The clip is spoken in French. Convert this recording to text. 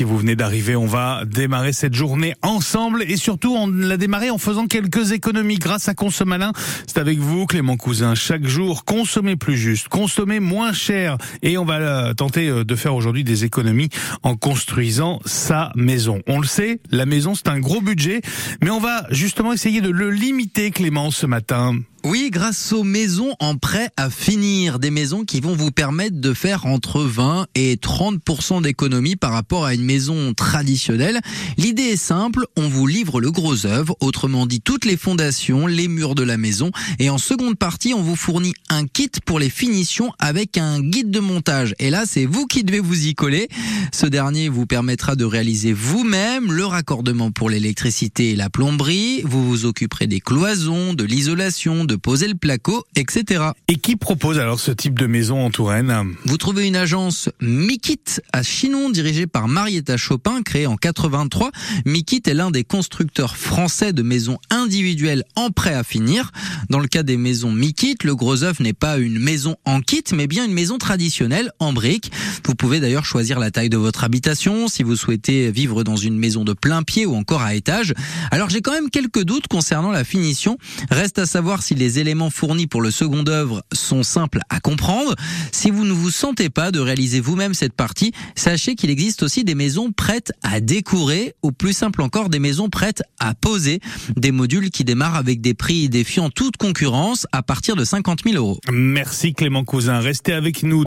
si vous venez d'arriver, on va démarrer cette journée ensemble et surtout on l'a démarré en faisant quelques économies grâce à Consommalin. C'est avec vous Clément Cousin. Chaque jour, consommer plus juste, consommer moins cher et on va euh, tenter euh, de faire aujourd'hui des économies en construisant sa maison. On le sait, la maison c'est un gros budget, mais on va justement essayer de le limiter Clément ce matin. Oui, grâce aux maisons en prêt à finir, des maisons qui vont vous permettre de faire entre 20 et 30% d'économie par rapport à une maison traditionnelle. L'idée est simple, on vous livre le gros œuvre, autrement dit toutes les fondations, les murs de la maison, et en seconde partie, on vous fournit un kit pour les finitions avec un guide de montage. Et là, c'est vous qui devez vous y coller. Ce dernier vous permettra de réaliser vous-même le raccordement pour l'électricité et la plomberie. Vous vous occuperez des cloisons, de l'isolation, de poser le placo, etc. Et qui propose alors ce type de maison en Touraine? Vous trouvez une agence Mikit à Chinon, dirigée par Marietta Chopin, créée en 83. Mikit est l'un des constructeurs français de maisons individuelles en prêt à finir. Dans le cas des maisons Mikit, le gros œuf n'est pas une maison en kit, mais bien une maison traditionnelle en briques. Vous pouvez d'ailleurs choisir la taille de votre habitation si vous souhaitez vivre dans une maison de plein pied ou encore à étage. Alors j'ai quand même quelques doutes concernant la finition. Reste à savoir si les éléments fournis pour le second œuvre sont simples à comprendre. Si vous ne vous sentez pas de réaliser vous-même cette partie, sachez qu'il existe aussi des maisons prêtes à décorer ou plus simple encore des maisons prêtes à poser. Des modules qui démarrent avec des prix défiant toute concurrence à partir de 50 000 euros. Merci Clément Cousin. Restez avec nous.